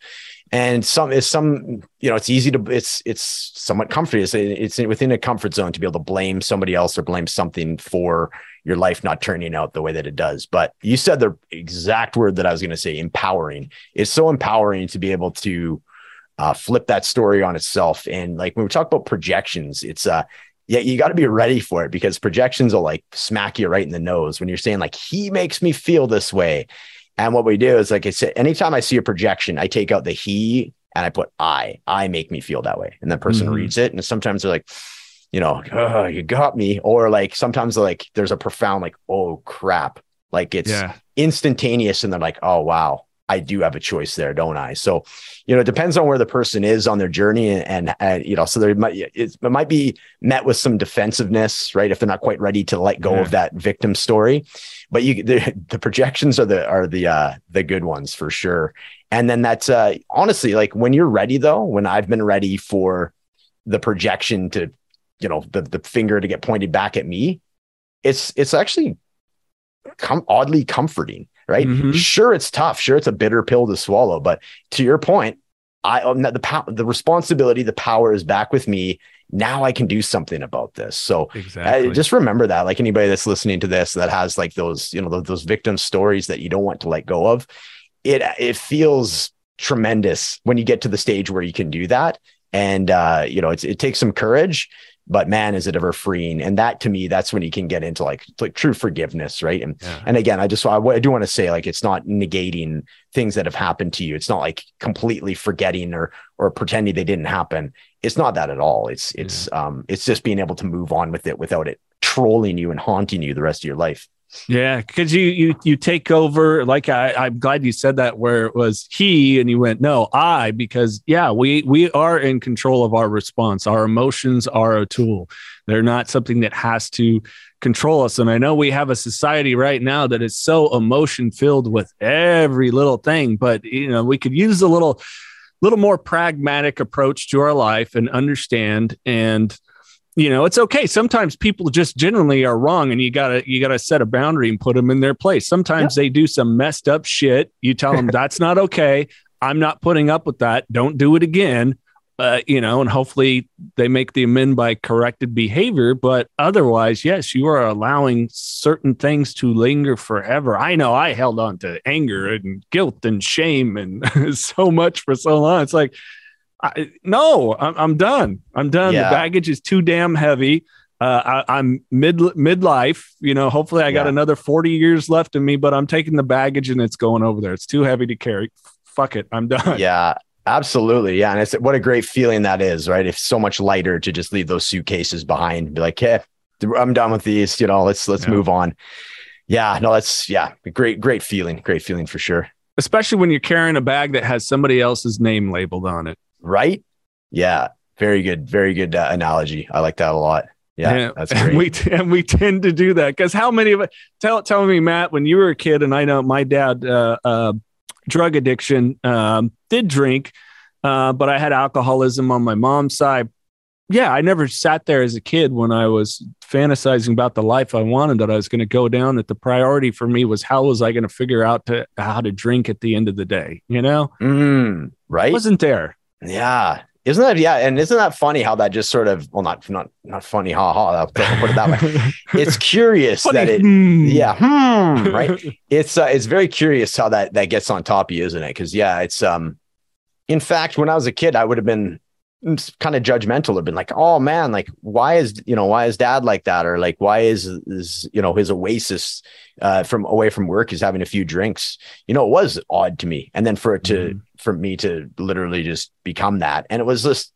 And some is some, you know, it's easy to it's it's somewhat comforting. It's, it's within a comfort zone to be able to blame somebody else or blame something for your life not turning out the way that it does. But you said the exact word that I was going to say, empowering. It's so empowering to be able to uh, flip that story on itself. And like when we talk about projections, it's uh yeah, you got to be ready for it because projections will like smack you right in the nose when you're saying like he makes me feel this way. And what we do is like I said, anytime I see a projection, I take out the he and I put I. I make me feel that way. And that person mm-hmm. reads it. And sometimes they're like, you know, oh, you got me. Or like sometimes like there's a profound like, oh crap. Like it's yeah. instantaneous. And they're like, oh wow, I do have a choice there, don't I? So, you know, it depends on where the person is on their journey, and, and, and you know, so there might it, might be met with some defensiveness, right? If they're not quite ready to let go yeah. of that victim story, but you the, the projections are the are the uh, the good ones for sure. And then that's uh, honestly like when you're ready, though, when I've been ready for the projection to, you know, the the finger to get pointed back at me, it's it's actually com- oddly comforting right? Mm-hmm. Sure, it's tough. Sure, it's a bitter pill to swallow. But to your point, I um, the power, the responsibility, the power is back with me. Now I can do something about this. So exactly. just remember that. Like anybody that's listening to this that has like those, you know, those, those victim stories that you don't want to let go of, it it feels tremendous when you get to the stage where you can do that. And uh, you know, it's, it takes some courage, but man is it ever freeing. And that to me that's when you can get into like like true forgiveness right? And yeah. and again i just I, I do want to say like it's not negating things that have happened to you. It's not like completely forgetting or or pretending they didn't happen. It's not that at all. It's it's yeah. um it's just being able to move on with it without it trolling you and haunting you the rest of your life yeah, because you you you take over. Like I, I'm glad you said that. Where it was he, and you went no, I, because yeah, we we are in control of our response. Our emotions are a tool. They're not something that has to control us. And I know we have a society right now that is so emotion filled with every little thing, but you know we could use a little little more pragmatic approach to our life and understand and you know it's okay. Sometimes people just generally are wrong and you gotta you gotta set a boundary and put them in their place. Sometimes they do some messed up shit. You tell them that's not okay. I'm not putting up with that. Don't do it again. Uh, you know and hopefully they make the amend by corrected behavior but otherwise yes you are allowing certain things to linger forever. I know i held on to anger and guilt and shame and so much for so long. It's like I, no, I'm, I'm done. I'm done. Yeah. The baggage is too damn heavy. Uh, I, am mid midlife. You know, hopefully I got yeah. another 40 years left in me, but I'm taking the baggage and it's going over there. It's too heavy to carry. Fuck it, I'm done. Yeah, absolutely. Yeah, and it's what a great feeling that is, right? It's so much lighter to just leave those suitcases behind. And be like, hey, I'm done with these. You know, let's let's yeah. move on. Yeah, no, that's yeah, great, great feeling, great feeling for sure. Especially when you're carrying a bag that has somebody else's name labeled on it right? Yeah, very good, very good uh, analogy. I like that a lot. Yeah, yeah. that's great. And we and we tend to do that because how many of us Tell tell me, Matt, when you were a kid, and I know my dad, uh, uh, drug addiction, um, did drink, uh, but I had alcoholism on my mom's side. Yeah, I never sat there as a kid when I was fantasizing about the life I wanted that I was going to go down. That the priority for me was how was I going to figure out to how to drink at the end of the day? You know, mm, right? It wasn't there. Yeah. Isn't that yeah? And isn't that funny how that just sort of well not not not funny, ha ha. I'll put it that way. it's curious that it hmm. yeah, hmm, right. It's uh, it's very curious how that that gets on top of you, isn't it? Because yeah, it's um in fact, when I was a kid, I would have been kind of judgmental have been like oh man like why is you know why is dad like that or like why is is you know his oasis uh from away from work is having a few drinks you know it was odd to me and then for it to mm-hmm. For me to literally just become that. And it was just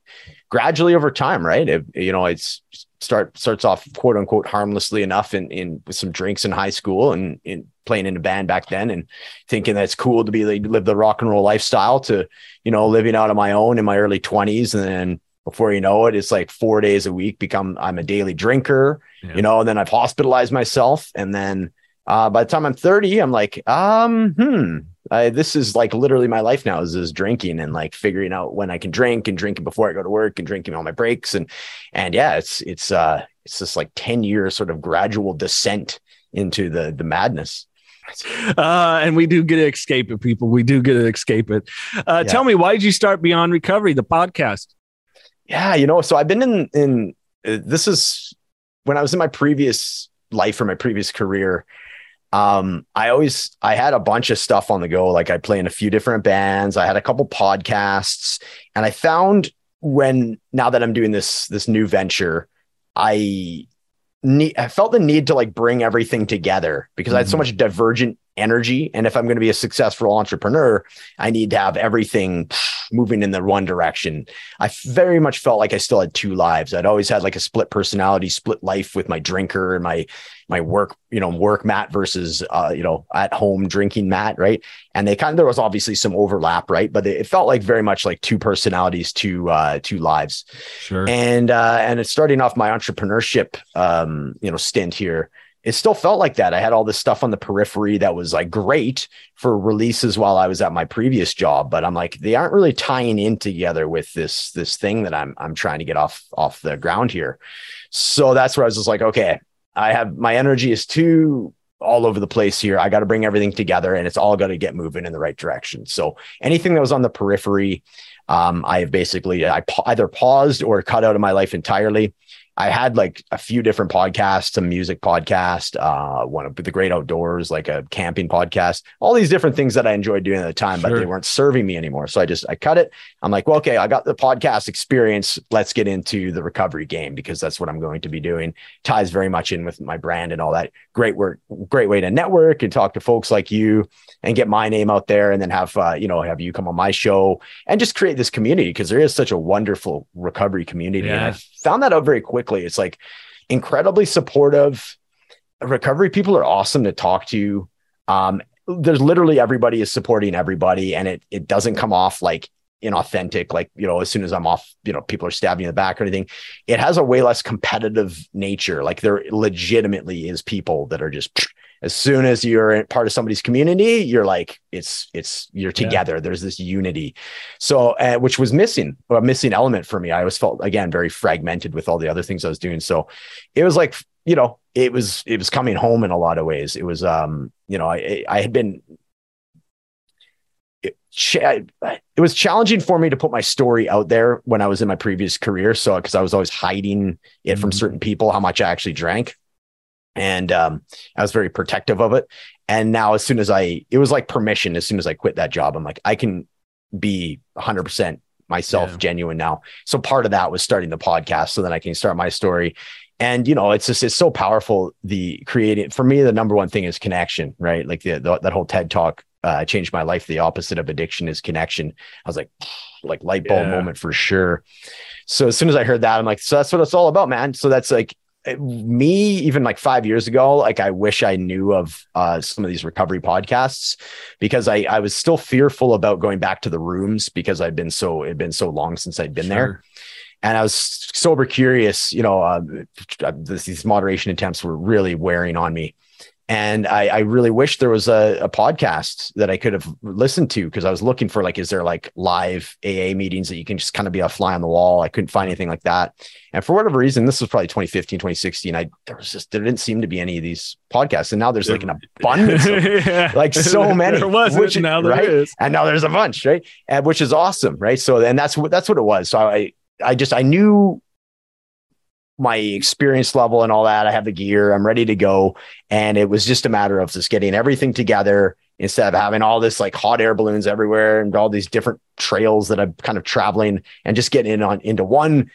gradually over time right? It, you know it's start starts off quote unquote harmlessly enough in in with some drinks in high school and in playing in a band back then and thinking that's cool to be like, live the rock and roll lifestyle to you know living out on my own in my early 20s and then before you know it it's like four days a week become i'm a daily drinker yeah. you know and then i've hospitalized myself. And then uh, by the time i'm 30 i'm like um hmm I, this is like literally my life now is, is drinking and like figuring out when I can drink and drinking before I go to work and drinking on my breaks. And, and yeah, it's, it's, uh, it's this like 10 year sort of gradual descent into the, the madness. Uh, and we do get to escape it, people. We do get to escape it. Uh, yeah. Tell me, why did you start Beyond Recovery, the podcast? Yeah, you know, so I've been in in uh, this is when I was in my previous life or my previous career um, I always I had a bunch of stuff on the go. Like I play in a few different bands. I had a couple podcasts, and I found when now that I'm doing this this new venture, I need I felt the need to like bring everything together because mm-hmm. I had so mm-hmm. much divergent energy. And if I'm going to be a successful entrepreneur, I need to have everything moving in the one direction. I very much felt like I still had two lives. I'd always had like a split personality, split life with my drinker and my my work, you know, work Matt versus uh, you know, at home drinking Matt, right? And they kind of there was obviously some overlap, right? But it felt like very much like two personalities, two uh two lives. Sure. And uh and it's starting off my entrepreneurship um, you know, stint here it still felt like that. I had all this stuff on the periphery that was like great for releases while I was at my previous job, but I'm like they aren't really tying in together with this this thing that I'm I'm trying to get off off the ground here. So that's where I was just like, okay, I have my energy is too all over the place here. I got to bring everything together and it's all got to get moving in the right direction. So anything that was on the periphery, um, I have basically I pa- either paused or cut out of my life entirely. I had like a few different podcasts, a music podcast, uh, one of the great outdoors, like a camping podcast, all these different things that I enjoyed doing at the time, sure. but they weren't serving me anymore. So I just, I cut it. I'm like, well, okay, I got the podcast experience. Let's get into the recovery game because that's what I'm going to be doing. Ties very much in with my brand and all that. Great work, great way to network and talk to folks like you and get my name out there and then have, uh, you know, have you come on my show and just create this community because there is such a wonderful recovery community. Yeah. And I found that out very quickly quickly. It's like incredibly supportive. Recovery people are awesome to talk to. Um, there's literally everybody is supporting everybody, and it it doesn't come off like inauthentic. Like you know, as soon as I'm off, you know, people are stabbing in the back or anything. It has a way less competitive nature. Like there legitimately is people that are just as soon as you're part of somebody's community you're like it's it's you're together yeah. there's this unity so uh, which was missing a missing element for me i always felt again very fragmented with all the other things i was doing so it was like you know it was it was coming home in a lot of ways it was um you know i i had been it, it was challenging for me to put my story out there when I was in my previous career. So, because I was always hiding it from mm-hmm. certain people how much I actually drank and um, I was very protective of it. And now, as soon as I, it was like permission. As soon as I quit that job, I'm like, I can be 100 percent myself, yeah. genuine now. So part of that was starting the podcast, so that I can start my story. And you know, it's just it's so powerful. The creating for me, the number one thing is connection, right? Like the, the that whole TED talk uh, changed my life. The opposite of addiction is connection. I was like, like light bulb yeah. moment for sure. So as soon as I heard that, I'm like, so that's what it's all about, man. So that's like me even like five years ago like i wish i knew of uh, some of these recovery podcasts because i i was still fearful about going back to the rooms because i've been so it'd been so long since i'd been sure. there and i was sober curious you know uh, this, these moderation attempts were really wearing on me and I, I, really wish there was a, a, podcast that I could have listened to because I was looking for like, is there like live AA meetings that you can just kind of be a fly on the wall? I couldn't find anything like that. And for whatever reason, this was probably 2015, 2016. I there was just there didn't seem to be any of these podcasts. And now there's like an abundance of yeah. like so many. there was which, now there right? is. And now there's a bunch, right? And which is awesome, right? So and that's what that's what it was. So I I just I knew my experience level and all that. I have the gear, I'm ready to go. And it was just a matter of just getting everything together instead of having all this like hot air balloons everywhere and all these different trails that I'm kind of traveling and just getting in on into one,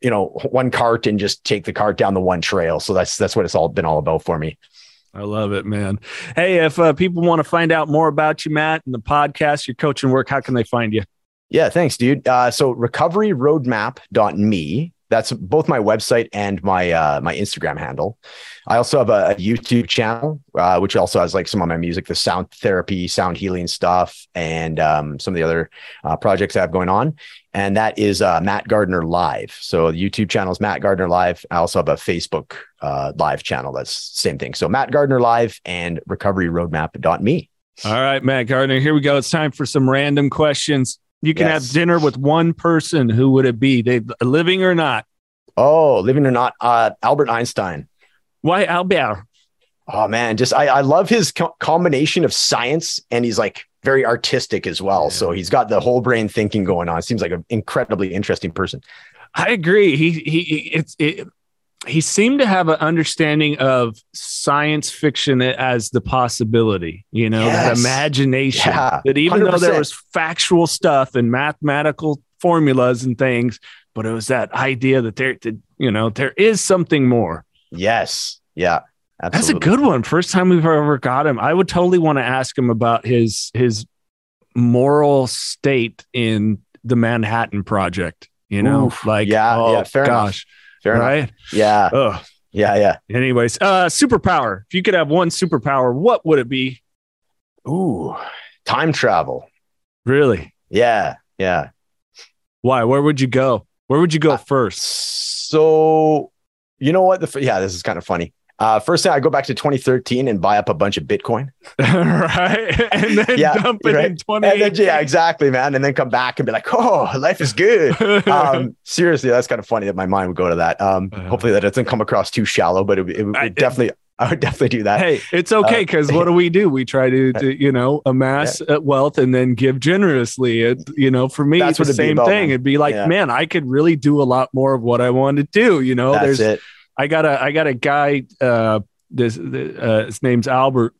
you know, one cart and just take the cart down the one trail. So that's that's what it's all been all about for me. I love it, man. Hey, if uh, people want to find out more about you, Matt, and the podcast, your coaching work, how can they find you? Yeah, thanks, dude. Uh, so recoveryroadmap.me that's both my website and my uh, my Instagram handle. I also have a, a YouTube channel, uh, which also has like some of my music, the sound therapy, sound healing stuff, and um, some of the other uh, projects I have going on. And that is uh, Matt Gardiner Live. So the YouTube channel is Matt Gardiner Live. I also have a Facebook uh, live channel. That's same thing. So Matt Gardiner Live and recoveryroadmap.me. All right, Matt Gardiner, here we go. It's time for some random questions. You can Yes. have dinner with one person. Who would it be? They living or not? Oh, living or not, uh, Albert Einstein. Why Albert? Oh man, just I, I love his co- combination of science and he's like very artistic as well. So he's got the whole brain thinking going on. Seems like an incredibly interesting person. I agree. He he he- it's it, he seemed to have an understanding of science fiction as the possibility, you know, that imagination. Yeah, that even though there was factual stuff and mathematical formulas and things, but it was that idea that there, that, you know, there is something more. Yes. Yeah. Absolutely. That's a good one. First time we've ever got him. I would totally want to ask him about his his moral state in the Manhattan Project. You know, Oof. like Yeah, oh yeah, fair enough. Fair enough. Yeah. Oh, Yeah. Yeah. anyways, uh, superpower. If you could have one superpower, what would it be? Ooh, time travel. Really? Yeah. Yeah. Why? Where would you go? Where would you go Uh, first? So, you know what? The, yeah, this is kind of funny. Uh, first thing, I go back to 2013 and buy up a bunch of Bitcoin. right? And then Yeah, dump it right. in And 20. then, yeah, exactly, man. And then come back and be like, oh, life is good. um, seriously, that's kind of funny that my mind would go to that. Um, Uh-huh. hopefully that doesn't come across too shallow, but it, would- it, I- definitely, I would definitely do that. hey, it's okay because what do we do? We try to, to you know, amass uh, wealth and then give generously. It, you know, for me, That's it's the what it'd be same about, thing. man. It'd be like, Yeah. man, I could really do a lot more of what I want to do. You know, That's there's, it. I got a, I got a guy. Uh, this, uh, his name's Albert.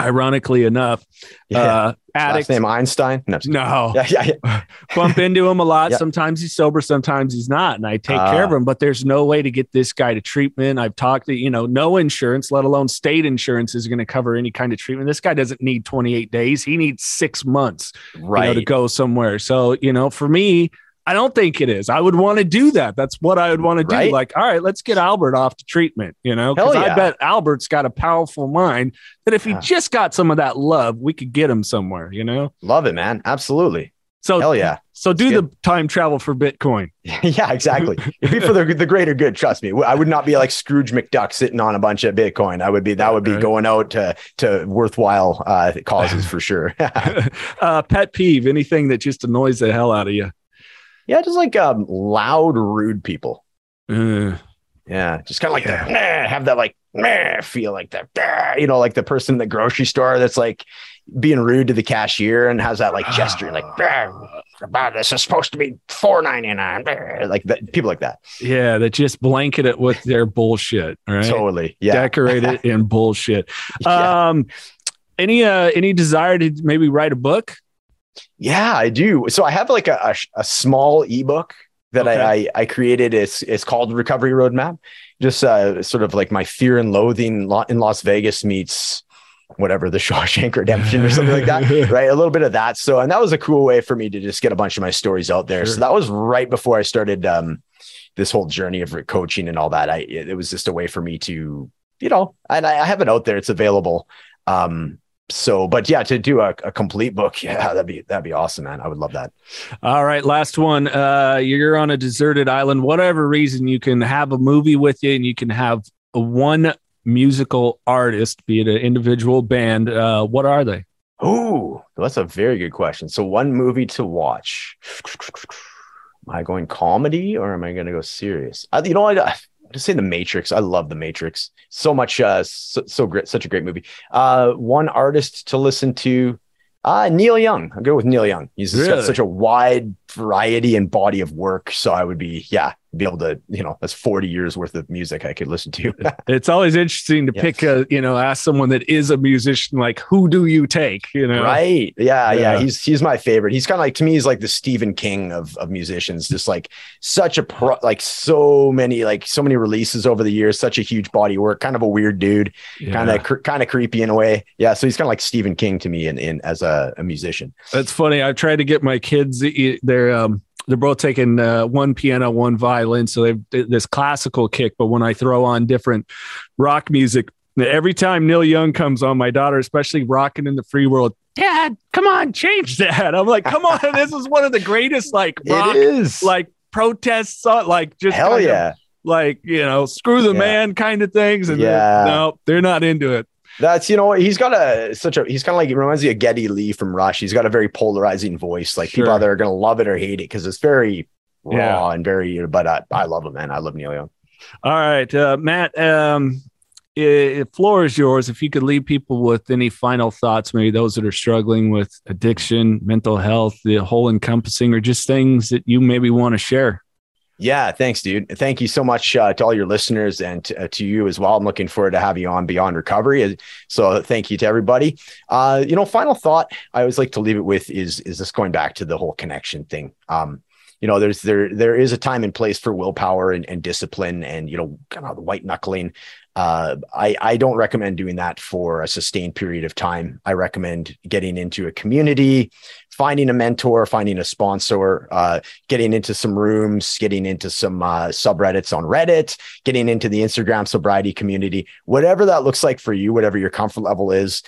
Ironically enough, Yeah. uh, Last name Einstein. No, No, yeah, yeah, yeah. bump into him a lot. Yeah. Sometimes he's sober, sometimes he's not, and I take care of Ah. him. But there's no way to get this guy to treatment. I've talked to you know, no insurance, let alone state insurance, is going to cover any kind of treatment. This guy doesn't need 28 days; he needs six months, you know, Right. to go somewhere. So you know, for me. I don't think it is. I would want to do that. That's what I would want to do. Right. Like, all right, let's get Albert off to treatment, you know, because Hell I bet Albert's got a powerful mind that if he Yeah. just got some of that love, we could get him somewhere, you know? Love it, man. Absolutely. So, Hell yeah. so do the time travel for Bitcoin. yeah, exactly. It'd be for the, the greater good. Trust me. I would not be like Scrooge McDuck sitting on a bunch of Bitcoin. I would be, that would be going out to, to worthwhile uh, causes for sure. uh, pet peeve, anything that just annoys the hell out of you. Yeah. Just like um, loud, rude people. Uh, Yeah, just kind of like that. "Meh," have that like meh, feel like that. "Meh," You know, like the person in the grocery store that's like being rude to the cashier and has that like gesture, like "Meh, "Bah, this is supposed to be four ninety nine. Like that, people like that. yeah, that just blanket it with their bullshit. Right. Totally. Yeah. Decorate it in bullshit. yeah. Um, any uh any desire to maybe write a book? Yeah, I do. So I have like a, a, a small ebook that I, Okay. I I created. It's it's called Recovery Roadmap. Just uh, sort of like my fear and loathing in Las Vegas meets whatever the Shawshank Redemption or something like that. right? A little bit of that. So, and that was a cool way for me to just get a bunch of my stories out there. Sure. So that was right before I started um, this whole journey of coaching and all that. I it, it was just a way for me to, you know, and I, I have it out there. It's available. Um, so, but yeah, to do a, a complete book, yeah, that'd be that'd be awesome, man. I would love that. All right, last one. Uh, you're on a deserted island. Whatever reason, you can have a movie with you, and you can have one musical artist, be it an individual band. Uh, what are they? Oh, that's a very good question. So, one movie to watch. Am I going comedy or am I going to go serious? I, you know, I, I just say The Matrix. I love The Matrix. So much, uh, so, so great, such a great movie. Uh, one artist to listen to. Uh, Neil Young. I'll go with Neil Young. He's Really? got such a wide variety and body of work. So I would be, yeah, be able to, you know, that's 40 years worth of music I could listen to. It's always interesting to pick a, you know, ask someone that is a musician, like, who do you take? You know, Right. Yeah, yeah. Yeah. He's he's my favorite. He's kind of like to me, he's like the Stephen King of of musicians. Just like such a pro like so many, like so many releases over the years, such a huge body of work, kind of a weird dude, Yeah. kind of cr- kind of creepy in a way. Yeah. So he's kind of like Stephen King to me in, in as a, a musician. That's funny. I've tried to get my kids their um they're both taking uh, one piano, one violin. So they've this classical kick. But when I throw on different rock music, every time Neil Young comes on, my daughter, especially rocking in the free world, Dad, come on, change that. I'm like, come on, this is one of the greatest like rock, it is like protests, like just hell yeah, of, like you know, screw the yeah. man kind of things. And yeah, no, they're not into it. That's you know he's got a such a he's kind of like it reminds me of Geddy Lee from Rush. He's got a very polarizing voice. Like sure. people either are gonna love it or hate it because it's very raw yeah. and very. But I, I love him, man. I love Neil Young. All right, uh, Matt. Um, it, floor is yours. If you could leave people with any final thoughts, maybe those that are struggling with addiction, mental health, the whole encompassing, or just things that you maybe want to share. Yeah, thanks, dude. Thank you so much uh, to all your listeners and to, uh, to, you as well. I'm looking forward to have you on Beyond Recovery. So thank you to everybody. Uh, you know, final thought I always like to leave it with is is this going back to the whole connection thing. Um, you know, there's there there is a time and place for willpower and, and discipline and you know, kind of the white knuckling. Uh, I, I don't recommend doing that for a sustained period of time. I recommend getting into a community, finding a mentor, finding a sponsor, uh, getting into some rooms, getting into some uh, subreddits on Reddit, getting into the Instagram sobriety community, whatever that looks like for you, whatever your comfort level is,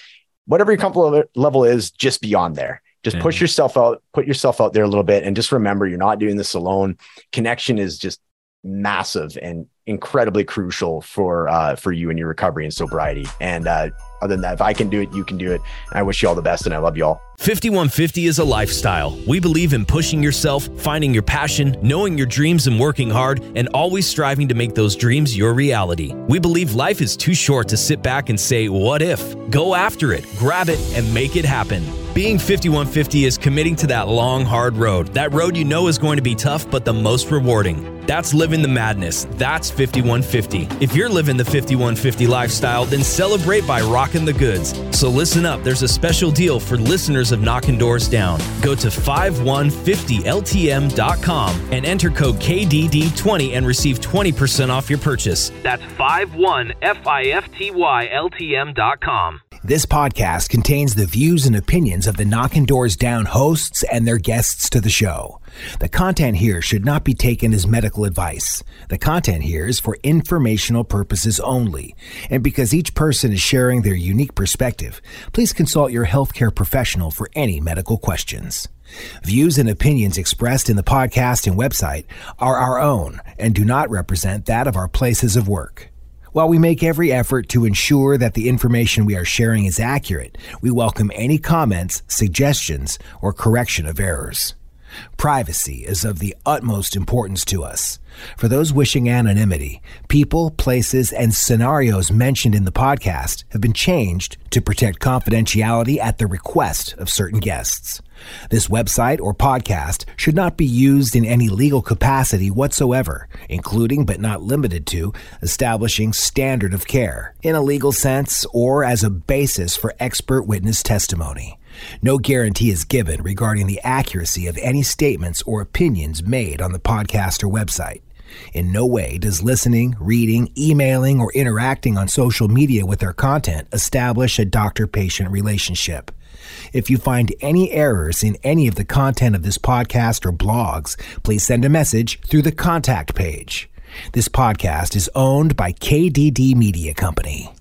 whatever your comfort level is, just beyond there. Just mm-hmm. push yourself out, put yourself out there a little bit, and just remember you're not doing this alone. Connection is just massive and incredibly crucial for uh, for you and your recovery and sobriety. And uh, other than that, if I can do it, you can do it. And I wish you all the best, and I love you all. 5150 is a lifestyle. We believe in pushing yourself, finding your passion, knowing your dreams, and working hard, and always striving to make those dreams your reality. We believe life is too short to sit back and say, What if? Go after it, grab it, and make it happen. Being 5150 is committing to that long, hard road. That road you know is going to be tough, but the most rewarding. That's living the madness. That's 5150. If you're living the 5150 lifestyle, then celebrate by rocking the goods. So listen up, there's a special deal for listeners of Knocking Doors Down. Go to 51fiftyltm.com and enter code KDD20 and receive 20% off your purchase. That's 51fiftyltm.com. This podcast contains the views and opinions of the Knocking Doors Down hosts and their guests to the show. The content here should not be taken as medical advice. The content here is for informational purposes only. And because each person is sharing their unique perspective, please consult your healthcare professional for any medical questions. Views and opinions expressed in the podcast and website are our own and do not represent that of our places of work. While we make every effort to ensure that the information we are sharing is accurate, we welcome any comments, suggestions, or correction of errors. Privacy is of the utmost importance to us. For those wishing anonymity, people, places, and scenarios mentioned in the podcast have been changed to protect confidentiality at the request of certain guests. This website or podcast should not be used in any legal capacity whatsoever, including but not limited to establishing standard of care in a legal sense or as a basis for expert witness testimony. No guarantee is given regarding the accuracy of any statements or opinions made on the podcast or website. In no way does listening, reading, emailing, or interacting on social media with our content establish a doctor patient relationship. If you find any errors in any of the content of this podcast or blogs, please send a message through the contact page. This podcast is owned by KDD Media Company.